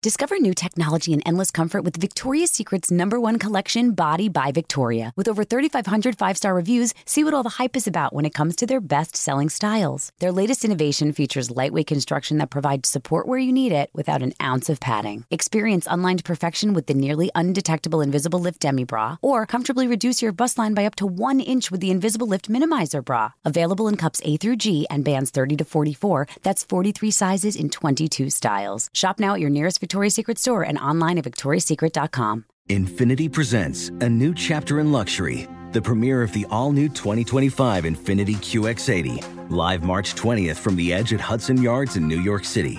Discover new technology and endless comfort with Victoria's Secret's number one collection, Body by Victoria. With over 3,500 five star reviews, see what all the hype is about when it comes to their best selling styles. Their latest innovation features lightweight construction that provides support where you need it without an ounce of padding. Experience unlined perfection with the nearly undetectable Invisible Lift Demi Bra, or comfortably reduce your bust line by up to one inch with the Invisible Lift Minimizer Bra. Available in cups A through G and bands 30 to 44. That's 43 sizes in 22 styles. Shop now at your nearest Victoria's Secret store and online at victoriassecret.com. Infiniti presents a new chapter in luxury, the premiere of the all new 2025 Infiniti QX80, live March 20th from the edge at Hudson Yards in New York City,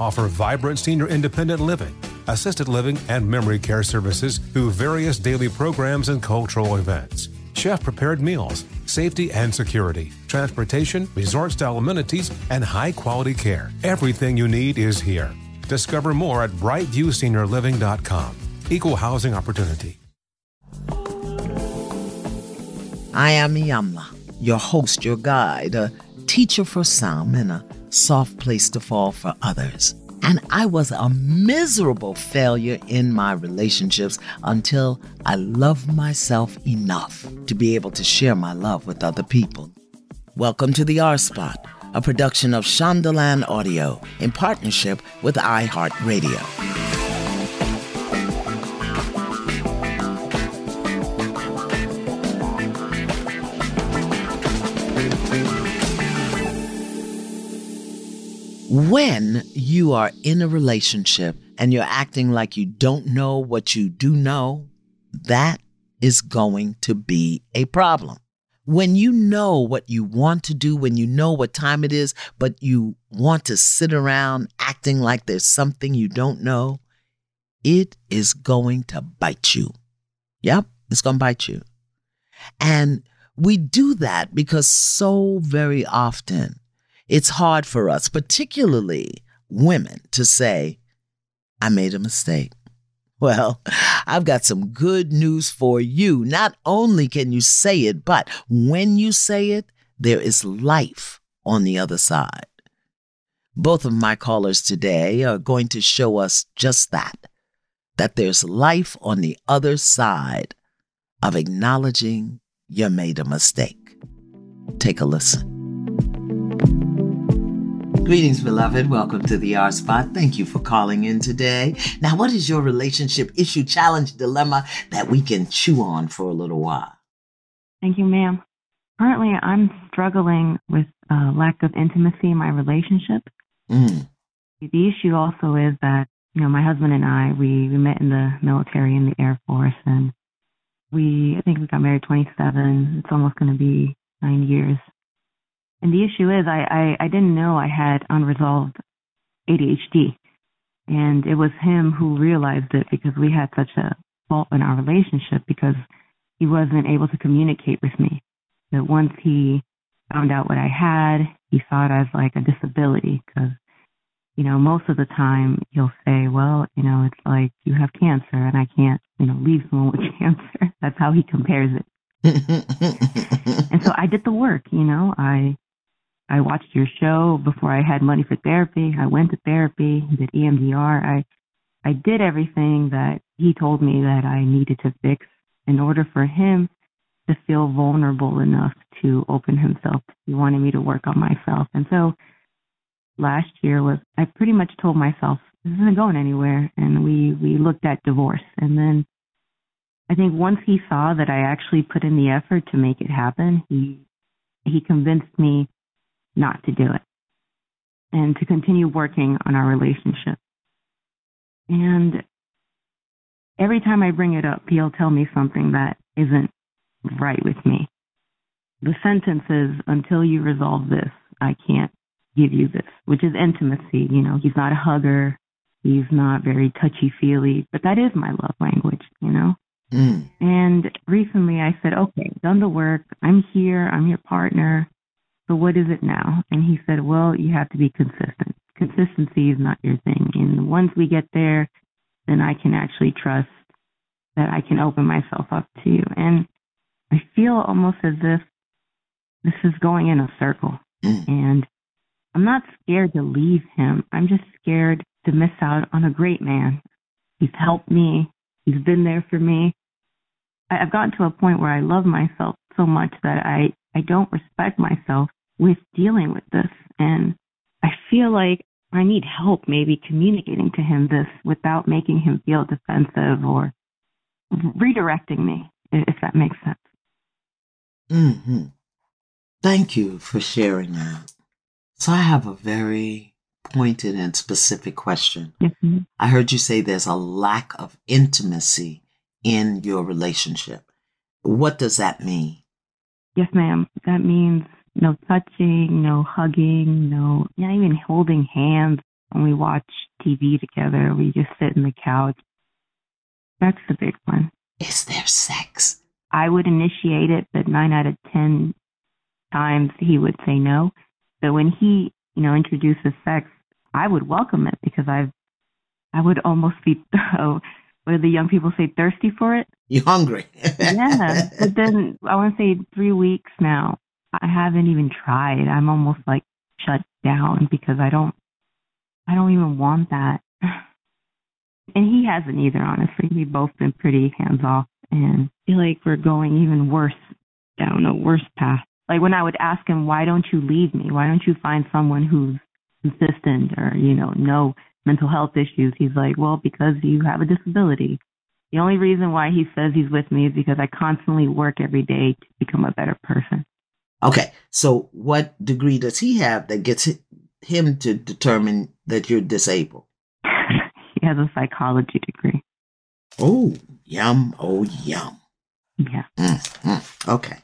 offer vibrant senior independent living, assisted living, and memory care services through various daily programs and cultural events. Chef prepared meals, safety and security, transportation, resort style amenities, and high quality care. Everything you need is here. Discover more at brightviewseniorliving.com. Equal housing opportunity. I am Iyanla, your host, your guide, a teacher for some, and a soft place to fall for others. And I was a miserable failure in my relationships until I loved myself enough to be able to share my love with other people. Welcome to the R Spot, a production of Shondaland Audio in partnership with iHeartRadio. When you are in a relationship and you're acting like you don't know what you do know, that is going to be a problem. When you know what you want to do, when you know what time it is, but you want to sit around acting like there's something you don't know, it is going to bite you. Yep, it's going to bite you. And we do that because so very often it's hard for us, particularly women, to say, I made a mistake. Well, I've got some good news for you. Not only can you say it, but when you say it, there is life on the other side. Both of my callers today are going to show us just that that there's life on the other side of acknowledging you made a mistake. Take a listen. Greetings, beloved. Welcome to the R Spot. Thank you for calling in today. Now, what is your relationship issue, challenge, dilemma that we can chew on for a little while? Thank you, ma'am. Currently, I'm struggling with uh, lack of intimacy in my relationship. Mm. The issue also is that, you know, my husband and I, we, we met in the military, in the Air Force, and we, I think we got married 27. It's almost going to be nine years. And the issue is, I, I, I didn't know I had unresolved ADHD. And it was him who realized it because we had such a fault in our relationship because he wasn't able to communicate with me. That once he found out what I had, he saw it as like a disability because, you know, most of the time he'll say, well, you know, it's like you have cancer and I can't, you know, leave someone with cancer. That's how he compares it. and so I did the work, you know, I I watched your show before I had money for therapy. I went to therapy, did EMDR. I I did everything that he told me that I needed to fix in order for him to feel vulnerable enough to open himself. He wanted me to work on myself. And so last year was I pretty much told myself this isn't going anywhere and we we looked at divorce and then I think once he saw that I actually put in the effort to make it happen, he he convinced me not to do it and to continue working on our relationship. And every time I bring it up, he'll tell me something that isn't right with me. The sentence is, until you resolve this, I can't give you this, which is intimacy. You know, he's not a hugger. He's not very touchy feely, but that is my love language, you know? Mm. And recently I said, okay, done the work. I'm here. I'm your partner. So what is it now? And he said, well, you have to be consistent. Consistency is not your thing. And once we get there, then I can actually trust that I can open myself up to you. And I feel almost as if this is going in a circle. Mm. And I'm not scared to leave him. I'm just scared to miss out on a great man. He's helped me. He's been there for me. I've gotten to a point where I love myself so much that I, I don't respect myself with dealing with this. And I feel like I need help maybe communicating to him this without making him feel defensive or redirecting me, if that makes sense. Mm-hmm. Thank you for sharing that. So I have a very pointed and specific question. Mm-hmm. I heard you say there's a lack of intimacy in your relationship. What does that mean? Yes, ma'am. That means no touching, no hugging, no, not even holding hands when we watch TV together. We just sit in the couch. That's the big one. Is there sex? I would initiate it, but nine out of 10 times he would say no. But when he, you know, introduces sex, I would welcome it because I've, I would almost be, oh, what do the young people say, thirsty for it? You hungry? yeah. But then I want to say three weeks now. I haven't even tried. I'm almost like shut down because I don't, I don't even want that. And he hasn't either, honestly. We've both been pretty hands off and feel like we're going even worse down a worse path. Like when I would ask him, why don't you leave me? Why don't you find someone who's consistent or, you know, no mental health issues? He's like, well, because you have a disability. The only reason why he says he's with me is because I constantly work every day to become a better person. Okay. So what degree does he have that gets him to determine that you're disabled? he has a psychology degree. Oh, yum. Oh, yum. Yeah. Mm-hmm. Okay.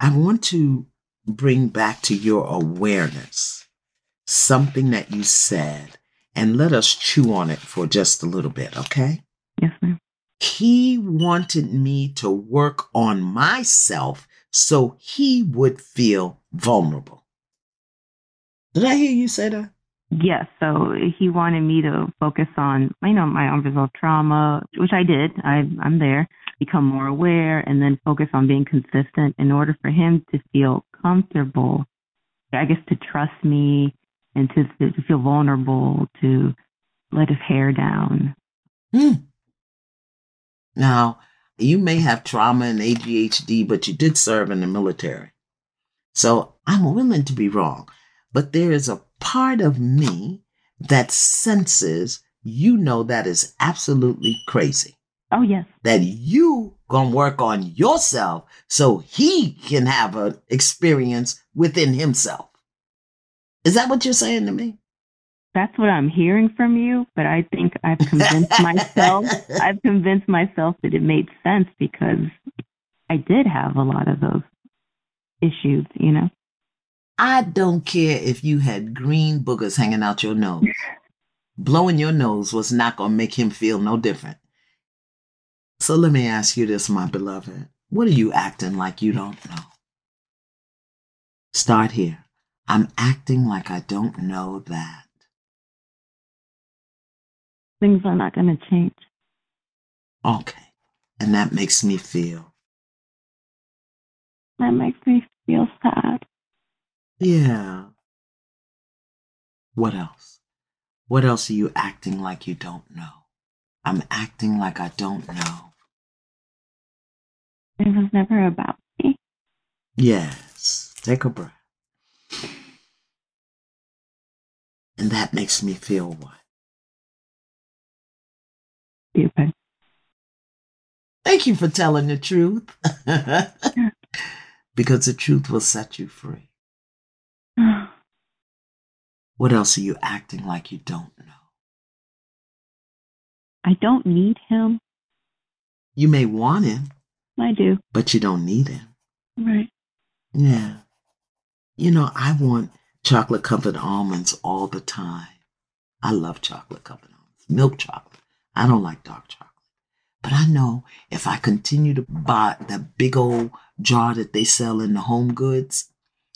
I want to bring back to your awareness something that you said and let us chew on it for just a little bit, okay? Yes, ma'am. He wanted me to work on myself so he would feel vulnerable. Did I hear you say that? Yes. So he wanted me to focus on, you know, my unresolved trauma, which I did. I, I'm there become more aware, and then focus on being consistent in order for him to feel comfortable, I guess to trust me and to, to feel vulnerable, to let his hair down. Hmm. Now, you may have trauma and ADHD, but you did serve in the military. So I'm willing to be wrong, but there is a part of me that senses you know that is absolutely crazy. Oh, yes. That you gonna work on yourself so he can have an experience within himself. Is that what you're saying to me? That's what I'm hearing from you, but I think I've convinced myself I've convinced myself that it made sense because I did have a lot of those issues, you know. I don't care if you had green boogers hanging out your nose. Blowing your nose was not going to make him feel no different. So let me ask you this, my beloved. What are you acting like you don't know? Start here. I'm acting like I don't know that. Things are not going to change. Okay. And that makes me feel. That makes me feel sad. Yeah. What else? What else are you acting like you don't know? I'm acting like I don't know. It was never about me. Yes. Take a breath. And that makes me feel what? Thank you for telling the truth. because the truth will set you free. what else are you acting like you don't know? I don't need him. You may want him. I do. But you don't need him. Right. Yeah. You know, I want chocolate covered almonds all the time. I love chocolate covered almonds, milk chocolate. I don't like dark chocolate. But I know if I continue to buy that big old jar that they sell in the home goods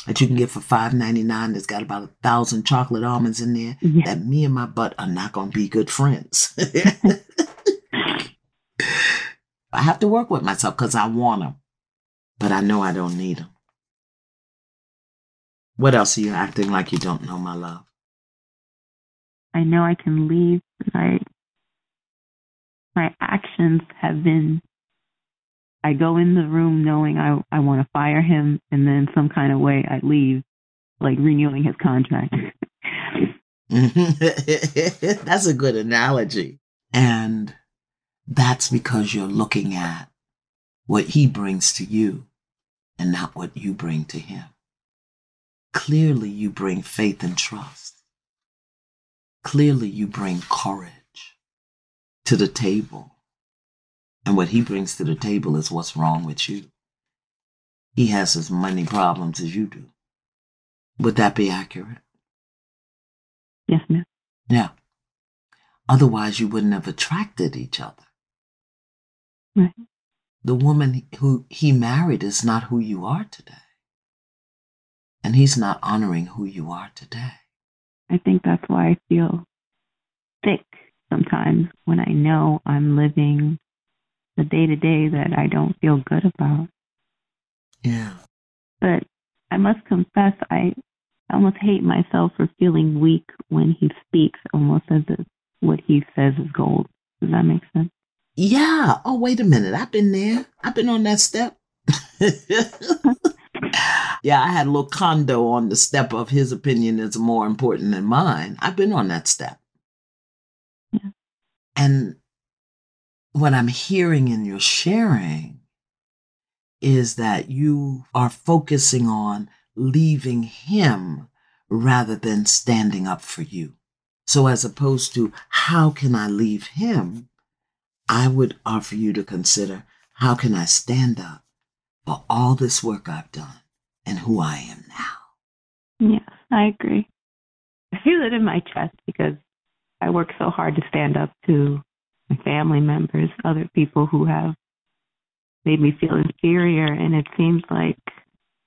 that you can get for five ninety nine that's got about a thousand chocolate almonds in there, yeah. that me and my butt are not gonna be good friends. I have to work with myself because I want them, but I know I don't need them. What else are you acting like you don't know, my love? I know I can leave. I my actions have been I go in the room knowing I I want to fire him and then some kind of way I leave like renewing his contract. that's a good analogy. And that's because you're looking at what he brings to you and not what you bring to him. Clearly, you bring faith and trust. Clearly, you bring courage to the table. And what he brings to the table is what's wrong with you. He has as many problems as you do. Would that be accurate? Yes, ma'am. Yeah. Otherwise, you wouldn't have attracted each other. Right. The woman who he married is not who you are today. And he's not honoring who you are today. I think that's why I feel sick sometimes when I know I'm living the day to day that I don't feel good about. Yeah. But I must confess, I almost hate myself for feeling weak when he speaks, almost as if what he says is gold. Does that make sense? Yeah. Oh, wait a minute. I've been there. I've been on that step. yeah, I had a little condo on the step of his opinion is more important than mine. I've been on that step. And what I'm hearing in your sharing is that you are focusing on leaving him rather than standing up for you. So, as opposed to how can I leave him, I would offer you to consider how can I stand up for all this work I've done and who I am now. Yes, I agree. I feel it in my chest because I work so hard to stand up to my family members, other people who have made me feel inferior. And it seems like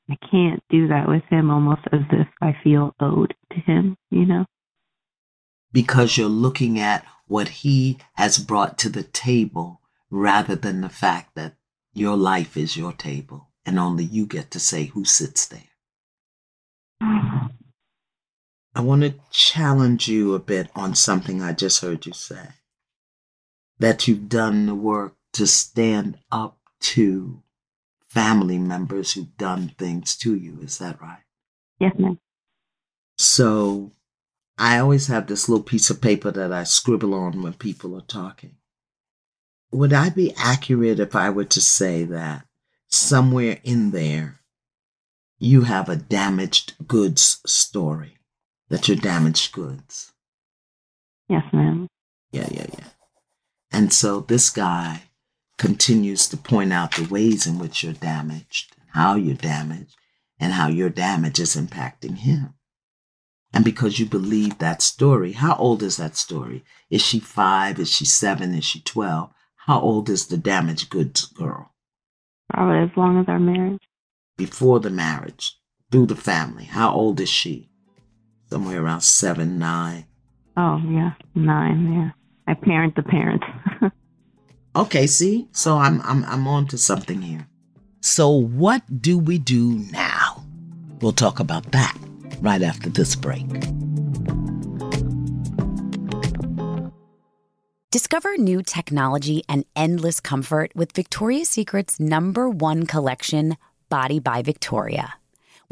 I can't do that with him almost as if I feel owed to him, you know? Because you're looking at what he has brought to the table rather than the fact that your life is your table and only you get to say who sits there. Oh, I want to challenge you a bit on something I just heard you say. That you've done the work to stand up to family members who've done things to you. Is that right? Yes, ma'am. So I always have this little piece of paper that I scribble on when people are talking. Would I be accurate if I were to say that somewhere in there you have a damaged goods story? That you're damaged goods. Yes, ma'am. Yeah, yeah, yeah. And so this guy continues to point out the ways in which you're damaged, how you're damaged, and how your damage is impacting him. And because you believe that story, how old is that story? Is she five? Is she seven? Is she 12? How old is the damaged goods girl? Probably as long as our marriage. Before the marriage, through the family. How old is she? Somewhere around seven, nine. Oh yeah, nine. Yeah, I parent the parents. okay, see, so I'm I'm I'm on to something here. So what do we do now? We'll talk about that right after this break. Discover new technology and endless comfort with Victoria's Secret's number one collection, Body by Victoria.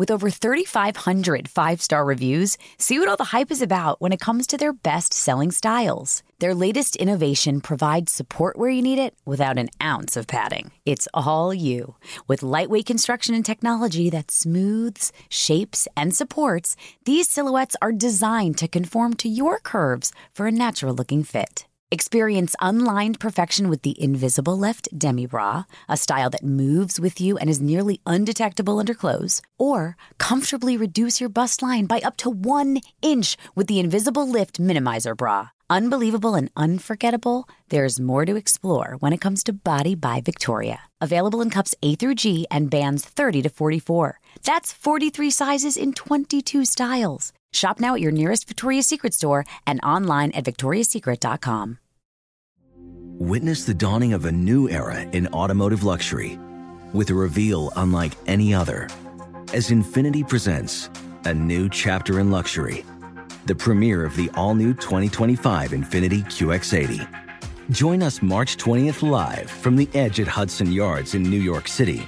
With over 3,500 five star reviews, see what all the hype is about when it comes to their best selling styles. Their latest innovation provides support where you need it without an ounce of padding. It's all you. With lightweight construction and technology that smooths, shapes, and supports, these silhouettes are designed to conform to your curves for a natural looking fit. Experience unlined perfection with the Invisible Lift Demi Bra, a style that moves with you and is nearly undetectable under clothes. Or comfortably reduce your bust line by up to one inch with the Invisible Lift Minimizer Bra. Unbelievable and unforgettable, there's more to explore when it comes to Body by Victoria. Available in cups A through G and bands 30 to 44. That's 43 sizes in 22 styles. Shop now at your nearest Victoria's Secret store and online at victoriassecret.com. Witness the dawning of a new era in automotive luxury with a reveal unlike any other as Infiniti presents a new chapter in luxury, the premiere of the all new 2025 Infiniti QX80. Join us March 20th live from the edge at Hudson Yards in New York City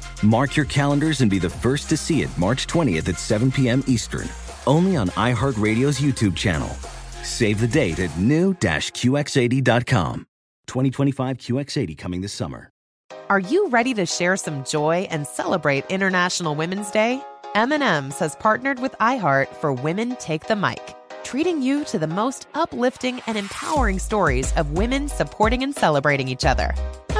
Mark your calendars and be the first to see it March 20th at 7 p.m. Eastern, only on iHeartRadio's YouTube channel. Save the date at new-QX80.com. 2025 QX80 coming this summer. Are you ready to share some joy and celebrate International Women's Day? M&M's has partnered with iHeart for Women Take the Mic, treating you to the most uplifting and empowering stories of women supporting and celebrating each other.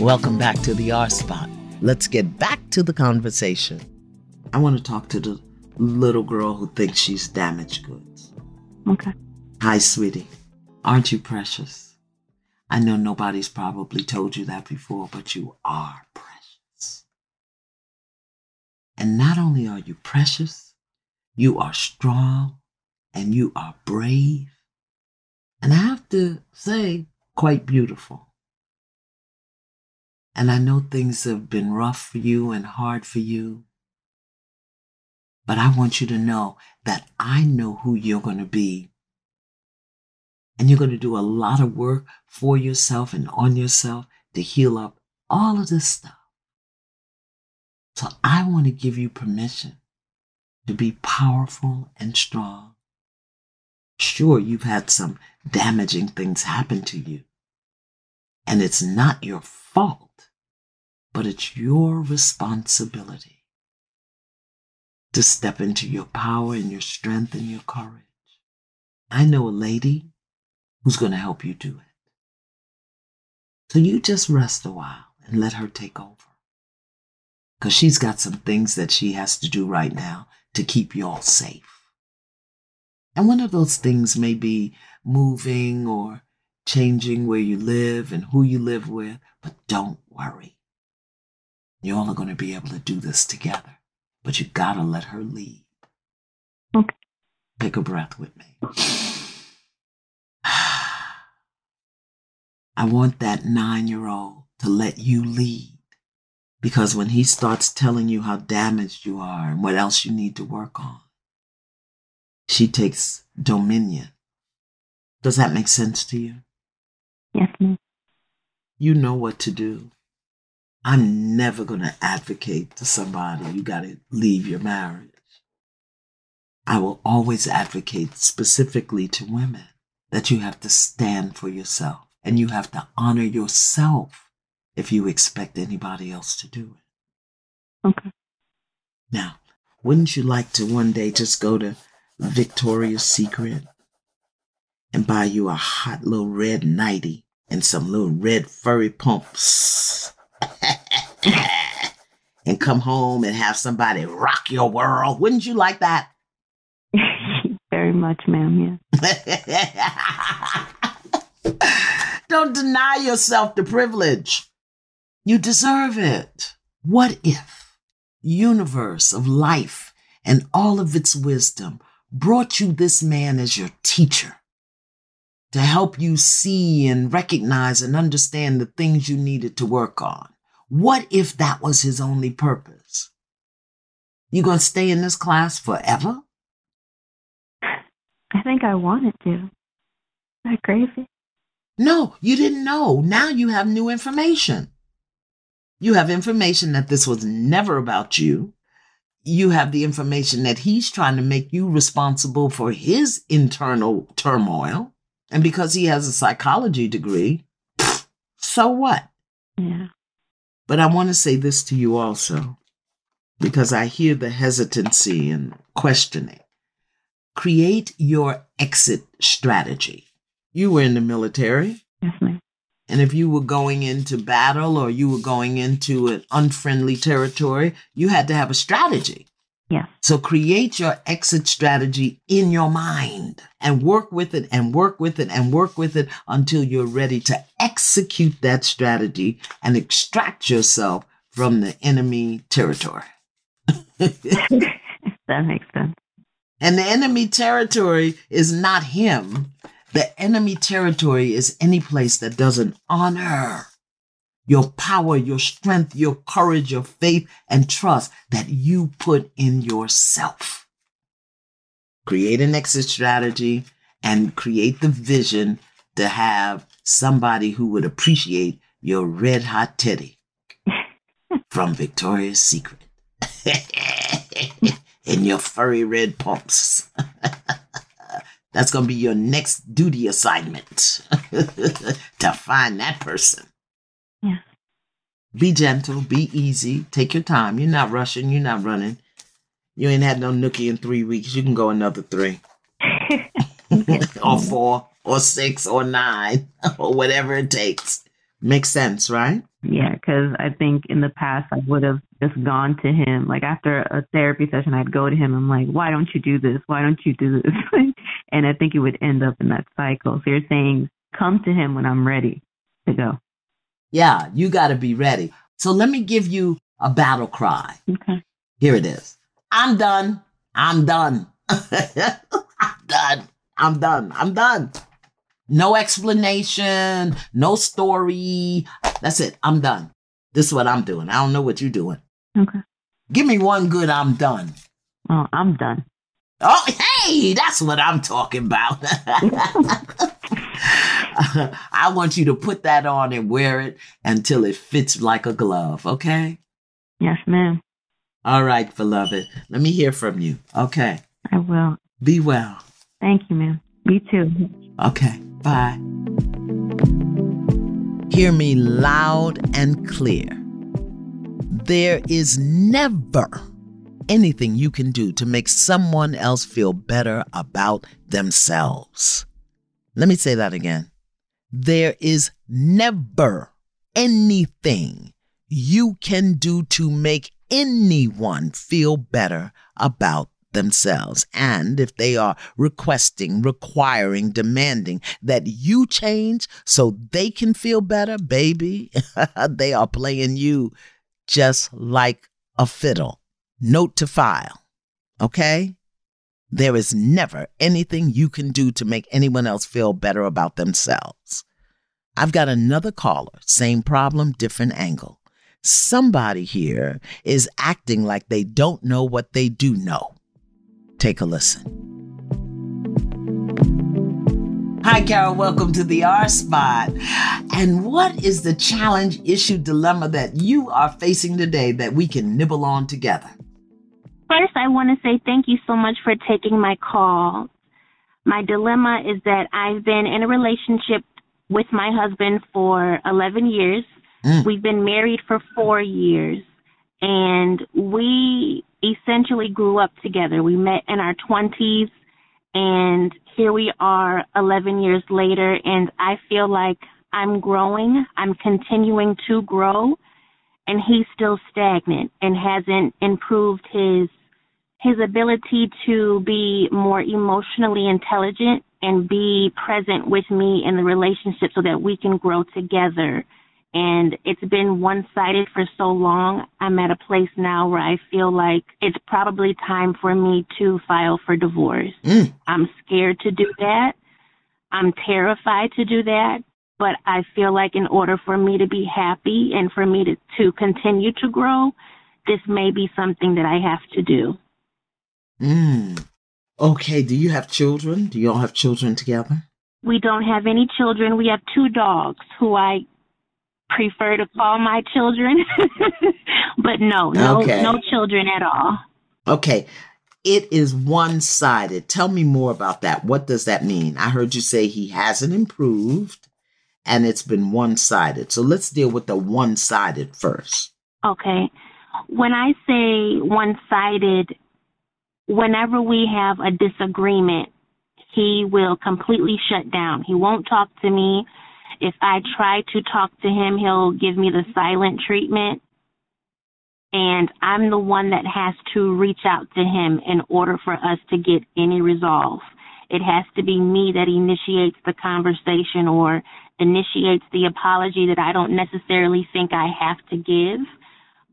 Welcome back to the R Spot. Let's get back to the conversation. I want to talk to the little girl who thinks she's damaged goods. Okay. Hi, sweetie. Aren't you precious? I know nobody's probably told you that before, but you are precious. And not only are you precious, you are strong and you are brave. And I have to say, quite beautiful. And I know things have been rough for you and hard for you. But I want you to know that I know who you're going to be. And you're going to do a lot of work for yourself and on yourself to heal up all of this stuff. So I want to give you permission to be powerful and strong. Sure, you've had some damaging things happen to you. And it's not your fault, but it's your responsibility to step into your power and your strength and your courage. I know a lady who's going to help you do it. So you just rest a while and let her take over. Because she's got some things that she has to do right now to keep you all safe. And one of those things may be moving or changing where you live and who you live with, but don't worry. You all are going to be able to do this together, but you got to let her lead. Okay. Take a breath with me. I want that nine year old to let you lead. Because when he starts telling you how damaged you are and what else you need to work on, she takes dominion. Does that make sense to you? Yes, ma'am. You know what to do. I'm never going to advocate to somebody you got to leave your marriage. I will always advocate specifically to women that you have to stand for yourself and you have to honor yourself if you expect anybody else to do it. Okay. Now, wouldn't you like to one day just go to Victoria's Secret and buy you a hot little red nightie and some little red furry pumps. and come home and have somebody rock your world. Wouldn't you like that? Very much, ma'am, yeah. Don't deny yourself the privilege. You deserve it. What if universe of life and all of its wisdom brought you this man as your teacher to help you see and recognize and understand the things you needed to work on? What if that was his only purpose? You gonna stay in this class forever? I think I wanted to. That crazy? No, you didn't know. Now you have new information. You have information that this was never about you. You have the information that he's trying to make you responsible for his internal turmoil. And because he has a psychology degree, so what? Yeah. But I want to say this to you also, because I hear the hesitancy and questioning. Create your exit strategy. You were in the military. Yes, ma'am. And if you were going into battle or you were going into an unfriendly territory, you had to have a strategy. Yeah. So create your exit strategy in your mind and work with it and work with it and work with it until you're ready to execute that strategy and extract yourself from the enemy territory. that makes sense. And the enemy territory is not him. The enemy territory is any place that doesn't honor your power, your strength, your courage, your faith, and trust that you put in yourself. Create an exit strategy and create the vision to have somebody who would appreciate your red hot teddy from Victoria's Secret in your furry red pumps. That's going to be your next duty assignment to find that person. Yeah. Be gentle, be easy, take your time. You're not rushing, you're not running. You ain't had no nookie in three weeks. You can go another three, or four, or six, or nine, or whatever it takes. Makes sense, right? Yeah, because I think in the past I would have just gone to him. Like after a therapy session, I'd go to him. I'm like, why don't you do this? Why don't you do this? and I think it would end up in that cycle. So you're saying, come to him when I'm ready to go. Yeah, you got to be ready. So let me give you a battle cry. Okay. Here it is. I'm done. I'm done. I'm done. I'm done. I'm done. No explanation, no story. That's it. I'm done. This is what I'm doing. I don't know what you're doing. Okay. Give me one good I'm done. Oh, I'm done. Oh, hey, that's what I'm talking about. I want you to put that on and wear it until it fits like a glove, okay? Yes, ma'am. All right, beloved. Let me hear from you. Okay. I will. Be well. Thank you, ma'am. You too. Okay. Bye. Hear me loud and clear. There is never anything you can do to make someone else feel better about themselves. Let me say that again. There is never anything you can do to make anyone feel better about themselves. And if they are requesting, requiring, demanding that you change so they can feel better, baby, they are playing you just like a fiddle. Note to file. Okay? There is never anything you can do to make anyone else feel better about themselves. I've got another caller, same problem, different angle. Somebody here is acting like they don't know what they do know. Take a listen. Hi, Carol. Welcome to the R Spot. And what is the challenge, issue, dilemma that you are facing today that we can nibble on together? First, I want to say thank you so much for taking my call. My dilemma is that I've been in a relationship with my husband for 11 years. Mm. We've been married for four years, and we essentially grew up together. We met in our 20s, And here we are 11 years later, and I feel like I'm growing. I'm continuing to grow, and he's still stagnant and hasn't improved his his ability to be more emotionally intelligent and be present with me in the relationship so that we can grow together. And it's been one sided for so long. I'm at a place now where I feel like it's probably time for me to file for divorce. Mm. I'm scared to do that. I'm terrified to do that. But I feel like in order for me to be happy and for me to, to continue to grow, this may be something that I have to do. Mm. Okay. Do you have children? Do you all have children together? We don't have any children. We have two dogs who I prefer to call my children. but no, no, okay. no children at all. Okay. It is one sided. Tell me more about that. What does that mean? I heard you say he hasn't improved and it's been one sided. So let's deal with the one sided first. Okay. When I say one sided, whenever we have a disagreement, he will completely shut down. He won't talk to me. If I try to talk to him, he'll give me the silent treatment. And I'm the one that has to reach out to him in order for us to get any resolve. It has to be me that initiates the conversation or initiates the apology that I don't necessarily think I have to give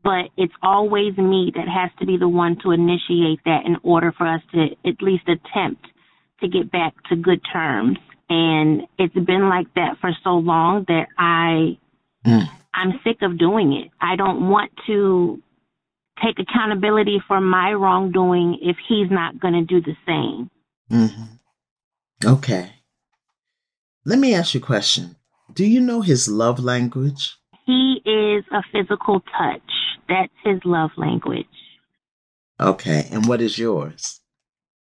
but it's always me that has to be the one to initiate that in order for us to at least attempt to get back to good terms. And it's been like that for so long that I mm. I'm sick of doing it. I don't want to take accountability for my wrongdoing if he's not going to do the same. Mm-hmm. Okay. Let me ask you a question. Do you know his love language? He is a physical touch. That's his love language. Okay. And what is yours?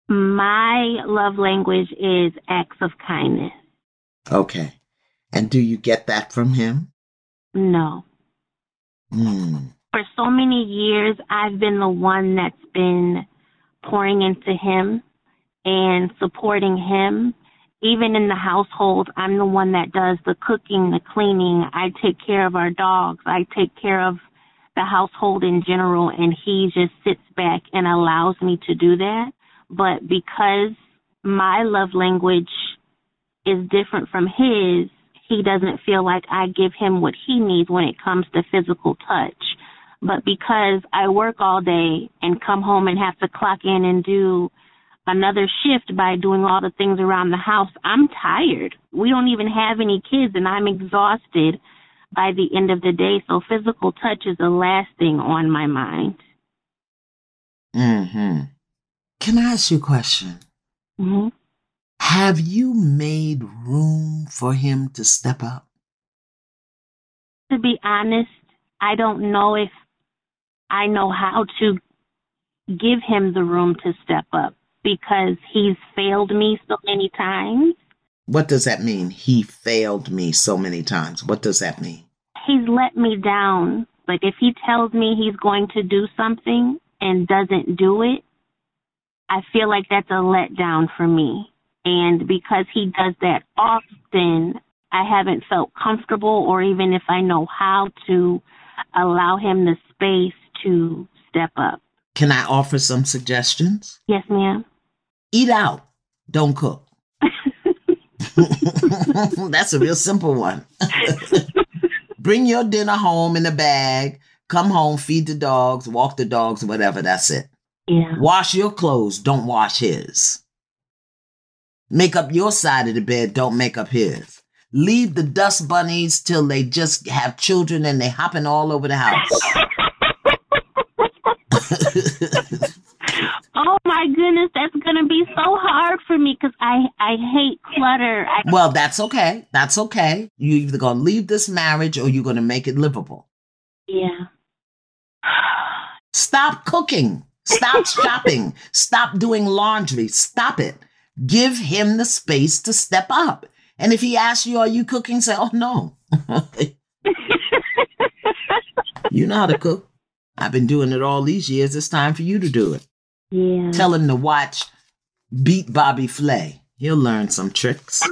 My love language is acts of kindness. Okay. And do you get that from him? No. Hmm. For so many years, I've been the one that's been pouring into him and supporting him. Even in the household, I'm the one that does the cooking, the cleaning. I take care of our dogs. I take care of the household in general and he just sits back and allows me to do that. But because my love language is different from his, he doesn't feel like I give him what he needs when it comes to physical touch. But because I work all day and come home and have to clock in and do another shift by doing all the things around the house, I'm tired. We don't even have any kids and I'm exhausted by the end of the day. So physical touch is the last thing on my mind. Hmm. Can I ask you a question? Hmm. Have you made room for him to step up? To be honest, I don't know if I know how to give him the room to step up because he's failed me so many times. What does that mean? He failed me so many times. What does that mean? He's let me down. Like if he tells me he's going to do something and doesn't do it, I feel like that's a letdown for me. And because he does that often, I haven't felt comfortable or even if I know how to allow him the space to step up. Can I offer some suggestions? Yes, ma'am. Eat out. Don't cook. That's a real simple one. Bring your dinner home in a bag. Come home, feed the dogs, walk the dogs, whatever. That's it. Yeah. Wash your clothes. Don't wash his. Make up your side of the bed. Don't make up his. Leave the dust bunnies till they just have children and they hopping all over the house. oh my goodness, that's gonna be so hard for me because I I hate clutter. I- well, that's okay. That's okay. You either gonna leave this marriage or you're gonna make it livable. Yeah. Stop cooking. Stop shopping. Stop doing laundry. Stop it. Give him the space to step up. And if he asks you, "Are you cooking?" Say, "Oh no." you know how to cook. I've been doing it all these years. It's time for you to do it. Yeah. Tell him to watch beat Bobby Flay. He'll learn some tricks.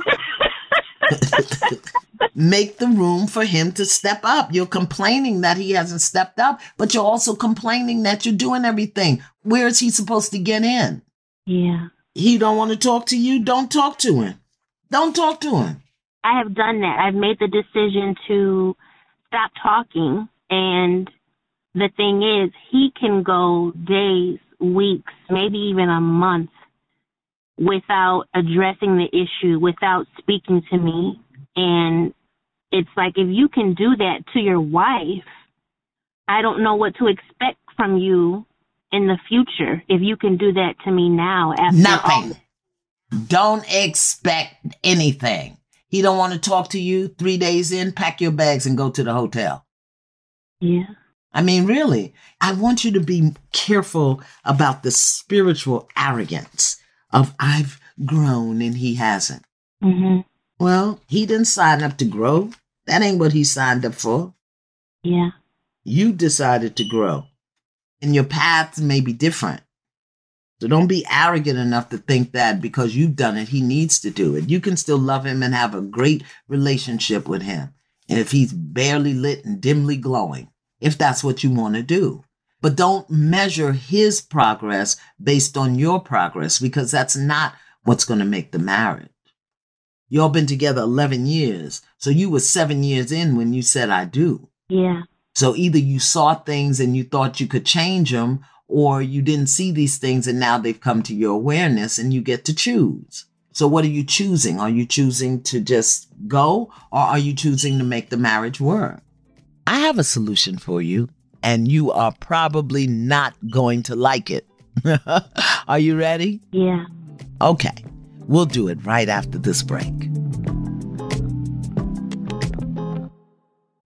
Make the room for him to step up. You're complaining that he hasn't stepped up, but you're also complaining that you're doing everything. Where is he supposed to get in? Yeah. He don't want to talk to you. Don't talk to him. Don't talk to him. I have done that. I've made the decision to stop talking. And the thing is, he can go days, weeks, maybe even a month without addressing the issue, without speaking to me. And it's like, if you can do that to your wife, I don't know what to expect from you in the future if you can do that to me now after Nothing. All- don't expect anything. He don't want to talk to you three days in, pack your bags and go to the hotel. Yeah. I mean, really, I want you to be careful about the spiritual arrogance of I've grown and he hasn't. Mhm. Well, he didn't sign up to grow. That ain't what he signed up for. Yeah. You decided to grow, and your paths may be different. So don't be arrogant enough to think that because you've done it, he needs to do it. You can still love him and have a great relationship with him. And if he's barely lit and dimly glowing, if that's what you want to do. But don't measure his progress based on your progress because that's not what's going to make the marriage. Y'all been together 11 years. So you were seven years in when you said, I do. Yeah. So either you saw things and you thought you could change them, or you didn't see these things and now they've come to your awareness and you get to choose. So what are you choosing? Are you choosing to just go or are you choosing to make the marriage work? I have a solution for you and you are probably not going to like it. are you ready? Yeah. Okay. We'll do it right after this break.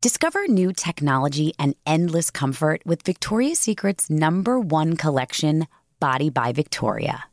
Discover new technology and endless comfort with Victoria's Secret's number one collection, Body by Victoria.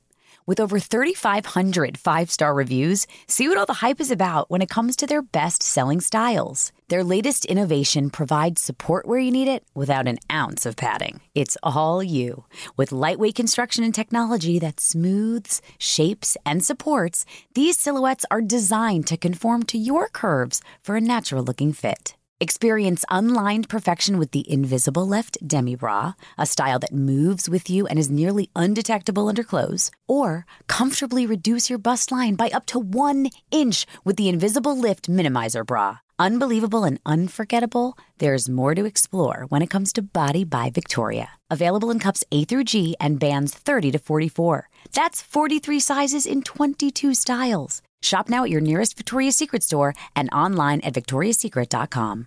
With over 3,500 five star reviews, see what all the hype is about when it comes to their best selling styles. Their latest innovation provides support where you need it without an ounce of padding. It's all you. With lightweight construction and technology that smooths, shapes, and supports, these silhouettes are designed to conform to your curves for a natural looking fit. Experience unlined perfection with the Invisible Lift Demi Bra, a style that moves with you and is nearly undetectable under clothes. Or comfortably reduce your bust line by up to one inch with the Invisible Lift Minimizer Bra. Unbelievable and unforgettable, there's more to explore when it comes to Body by Victoria. Available in cups A through G and bands 30 to 44. That's 43 sizes in 22 styles. Shop now at your nearest Victoria's Secret store and online at victoriassecret.com.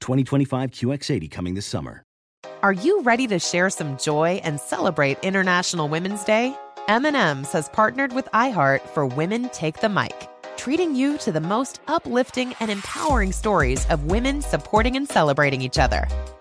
2025 QX80 coming this summer. Are you ready to share some joy and celebrate International Women's Day? M&M's has partnered with iHeart for Women Take the Mic, treating you to the most uplifting and empowering stories of women supporting and celebrating each other.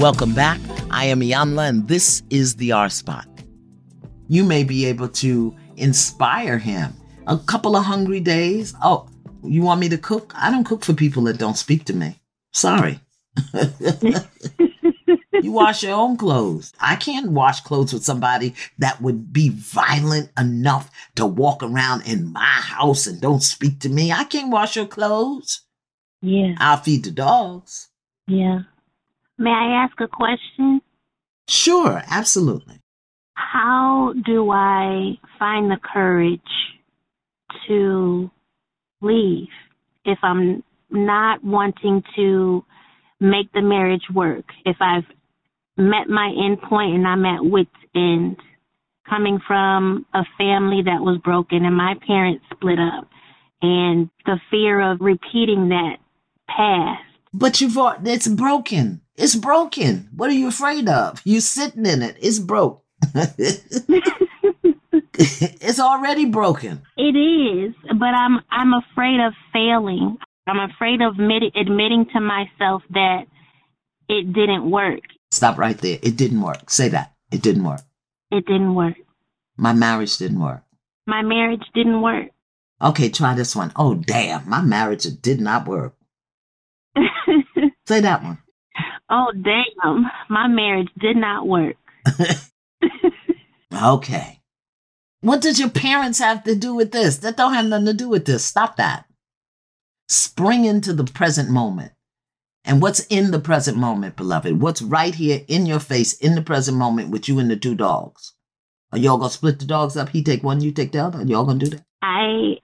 Welcome back. I am Iyanla, and this is the R Spot. You may be able to inspire him. A couple of hungry days. Oh, you want me to cook? I don't cook for people that don't speak to me. Sorry. you wash your own clothes. I can't wash clothes with somebody that would be violent enough to walk around in my house and don't speak to me. I can't wash your clothes. Yeah. I'll feed the dogs. Yeah. May I ask a question? Sure, absolutely. How do I find the courage to leave if I'm not wanting to make the marriage work? If I've met my end point and I'm at wit's end, coming from a family that was broken and my parents split up, and the fear of repeating that past. But you've it's broken. It's broken. What are you afraid of? You sitting in it. It's broke. it's already broken. It is, but I'm I'm afraid of failing. I'm afraid of admit, admitting to myself that it didn't work. Stop right there. It didn't work. Say that. It didn't work. It didn't work. My marriage didn't work. My marriage didn't work. Okay, try this one. Oh, damn. My marriage did not work. Say that one. Oh, damn. My marriage did not work. okay. What does your parents have to do with this? That don't have nothing to do with this. Stop that. Spring into the present moment. And what's in the present moment, beloved? What's right here in your face in the present moment with you and the two dogs? Are y'all gonna split the dogs up? He take one, you take the other. Are y'all gonna do that? I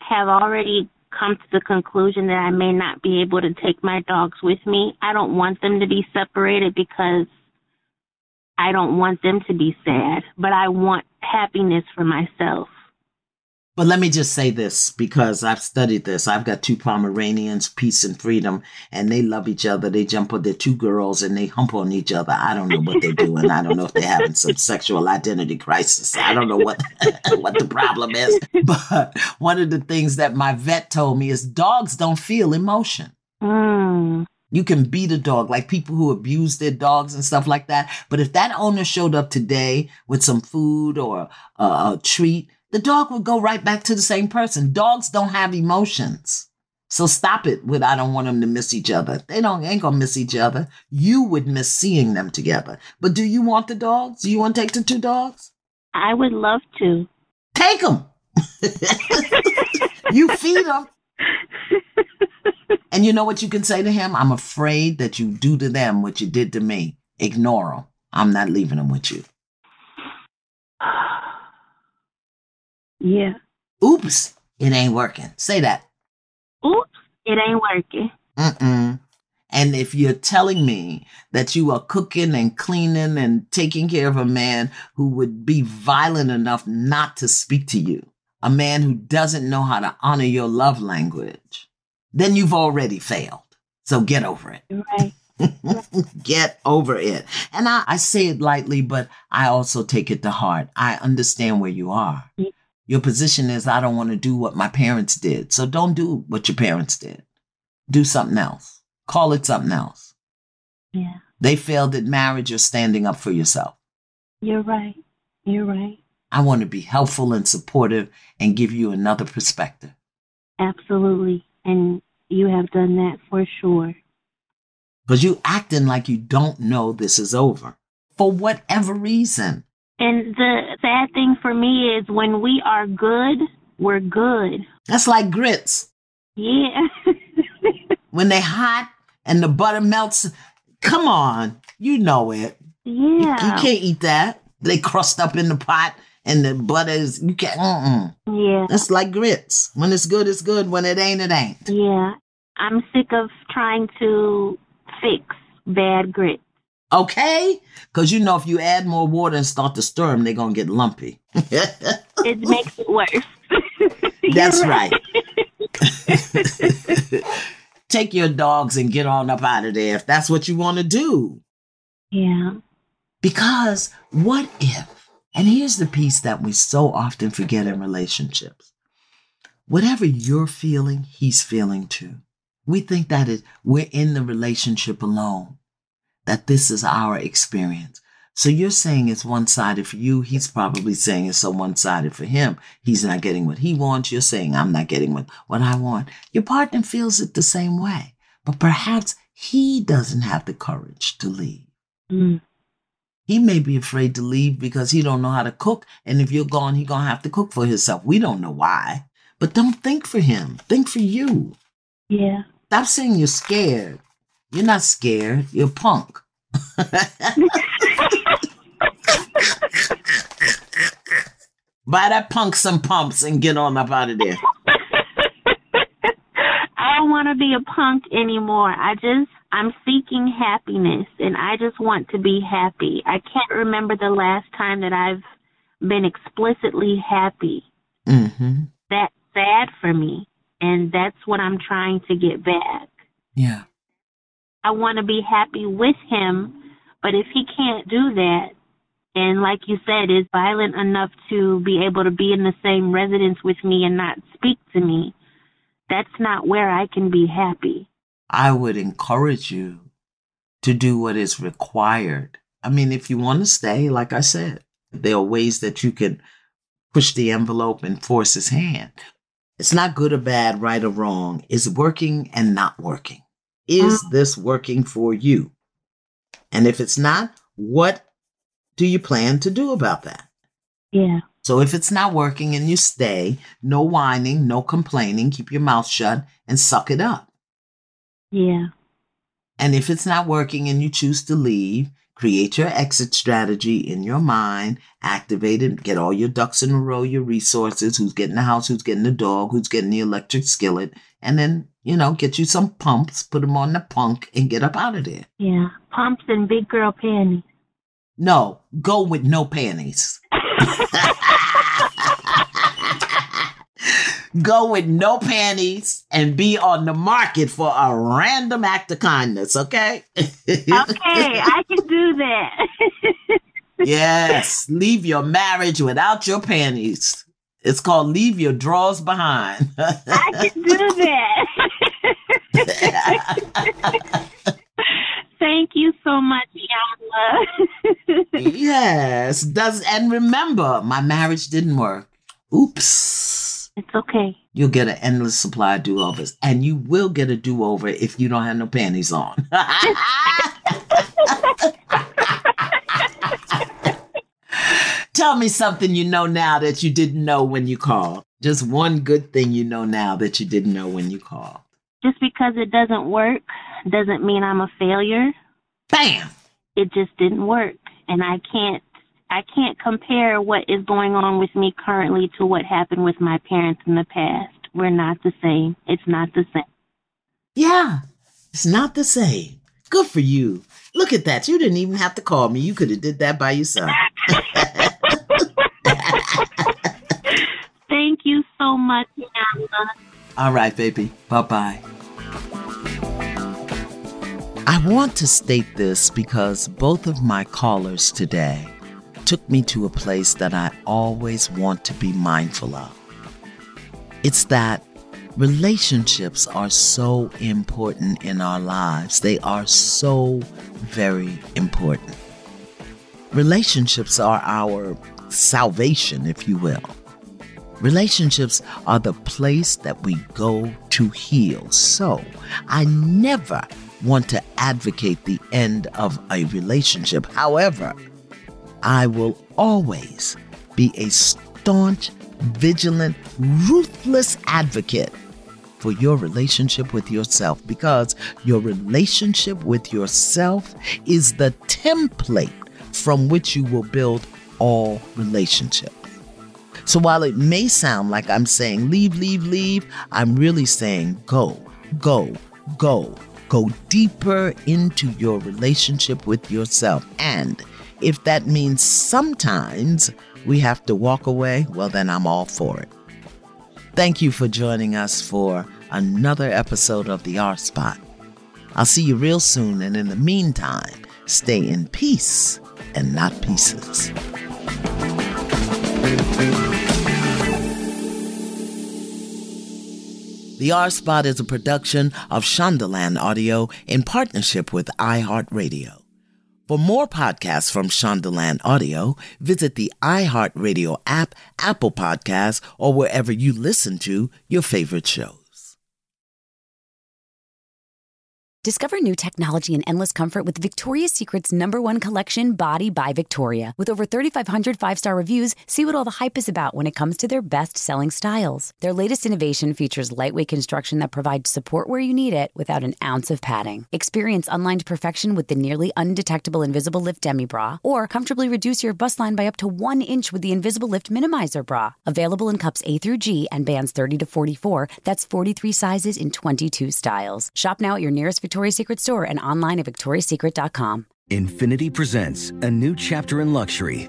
have already come to the conclusion that I may not be able to take my dogs with me. I don't want them to be separated because I don't want them to be sad, but I want happiness for myself. But let me just say this because I've studied this. I've got two Pomeranians, Peace and Freedom, and they love each other. They jump on their two girls and they hump on each other. I don't know what they're doing. I don't know if they're having some sexual identity crisis. I don't know what what the problem is. But one of the things that my vet told me is dogs don't feel emotion. Mm. You can beat a dog, like people who abuse their dogs and stuff like that. But if that owner showed up today with some food or a, a treat, the dog would go right back to the same person. Dogs don't have emotions. So stop it with I don't want them to miss each other. They don't ain't gonna miss each other. You would miss seeing them together. But do you want the dogs? Do you want to take the two dogs? I would love to. Take them. you feed them. and you know what you can say to him? I'm afraid that you do to them what you did to me. Ignore them. I'm not leaving them with you. Yeah. Oops, it ain't working. Say that. Oops, it ain't working. Mm-mm. And if you're telling me that you are cooking and cleaning and taking care of a man who would be violent enough not to speak to you, a man who doesn't know how to honor your love language, then you've already failed. So get over it. Right. get over it. And I, I, say it lightly, but I also take it to heart. I understand where you are. Yeah. Your position is I don't want to do what my parents did. So don't do what your parents did. Do something else. Call it something else. Yeah. They failed at marriage or standing up for yourself. You're right. You're right. I want to be helpful and supportive and give you another perspective. Absolutely. And you have done that for sure. Because you acting like you don't know this is over for whatever reason. And the sad thing for me is when we are good, we're good. That's like grits. Yeah. when they hot and the butter melts, come on, you know it. Yeah. You, you can't eat that. They crust up in the pot and the butter is you can't. Mm-mm. Yeah. That's like grits. When it's good, it's good. When it ain't, it ain't. Yeah. I'm sick of trying to fix bad grits. Okay? Because you know, if you add more water and start to stir them, they're going to get lumpy. it makes it worse. That's right. take your dogs and get on up out of there if that's what you want to do. Yeah. Because what if, and here's the piece that we so often forget in relationships whatever you're feeling, he's feeling too. We think that is, we're in the relationship alone, that this is our experience. So you're saying it's one sided for you. He's probably saying it's so one sided for him. He's not getting what he wants. You're saying I'm not getting what, what I want. Your partner feels it the same way, but perhaps he doesn't have the courage to leave. Mm. He may be afraid to leave because he don't know how to cook. And if you're gone, he gonna have to cook for himself. We don't know why. But don't think for him. Think for you. Yeah. Stop saying you're scared. You're not scared. You're punk. Buy that punk some pumps and get on up out of there. I don't want to be a punk anymore. I just I'm seeking happiness and I just want to be happy. I can't remember the last time that I've been explicitly happy. Mm-hmm. That's sad for me. And that's what I'm trying to get back. Yeah. I want to be happy with him, but if he can't do that, and like you said, is violent enough to be able to be in the same residence with me and not speak to me, that's not where I can be happy. I would encourage you to do what is required. I mean, if you want to stay, like I said, there are ways that you can push the envelope and force his hand. It's not good or bad, right or wrong. It's working and not working. Is Mm. this working for you? And if it's not, what do you plan to do about that? Yeah. So if it's not working and you stay, no whining, no complaining, keep your mouth shut and suck it up. Yeah. And if it's not working and you choose to leave, create your exit strategy in your mind, activate it, get all your ducks in a row, your resources, who's getting the house, who's getting the dog, who's getting the electric skillet, and then, you know, get you some pumps, put them on the punk, and get up out of there. Yeah. Pumps and big girl panties. No, go with no panties. go with no panties and be on the market for a random act of kindness, okay? Okay, I can do that. yes, leave your marriage without your panties. It's called leave your drawers behind. I can do that. Thank you so much, Iyanla. yes, does and remember, my marriage didn't work. Oops. it's okay. You'll get an endless supply of do-overs, and you will get a do-over if you don't have no panties on. Tell me something you know now that you didn't know when you called. Just one good thing you know now that you didn't know when you called. Just because it doesn't work doesn't mean I'm a failure. Bam! It just didn't work. And I can't I can't compare what is going on with me currently to what happened with my parents in the past. We're not the same. It's not the same. Yeah, it's not the same. Good for you. Look at that. You didn't even have to call me. You could have did that by yourself. you so much. All right, baby. Bye bye. I want to state this because both of my callers today took me to a place that I always want to be mindful of. It's that relationships are so important in our lives, they are so very important. Relationships are our salvation, if you will. Relationships are the place that we go to heal. So I never want to advocate the end of a relationship. However, I will always be a staunch, vigilant, ruthless advocate for your relationship with yourself because your relationship with yourself is the template from which you will build all relationships. So while it may sound like I'm saying leave, leave, leave, I'm really saying go, go, go. Go deeper into your relationship with yourself. And if that means sometimes we have to walk away, well, then I'm all for it. Thank you for joining us for another episode of the R Spot. I'll see you real soon, and in the meantime, stay in peace and not pieces. The R Spot is a production of Shondaland Audio in partnership with iHeartRadio. For more podcasts from Shondaland Audio, visit the iHeartRadio app, Apple Podcasts, or wherever you listen to your favorite shows. Discover new technology and endless comfort with Victoria's Secret's number one collection, Body by Victoria. With over 3,500 five star reviews, see what all the hype is about when it comes to their best selling styles. Their latest innovation features lightweight construction that provides support where you need it without an ounce of padding. Experience unlined perfection with the nearly undetectable Invisible Lift Demi Bra, or comfortably reduce your bust line by up to one inch with the Invisible Lift Minimizer Bra. Available in cups A through G and bands 30 to 44. That's 43 sizes in 22 styles. Shop now at your nearest Victoria's Victoria's Secret store and online at victoriassecret.com. Infiniti presents a new chapter in luxury,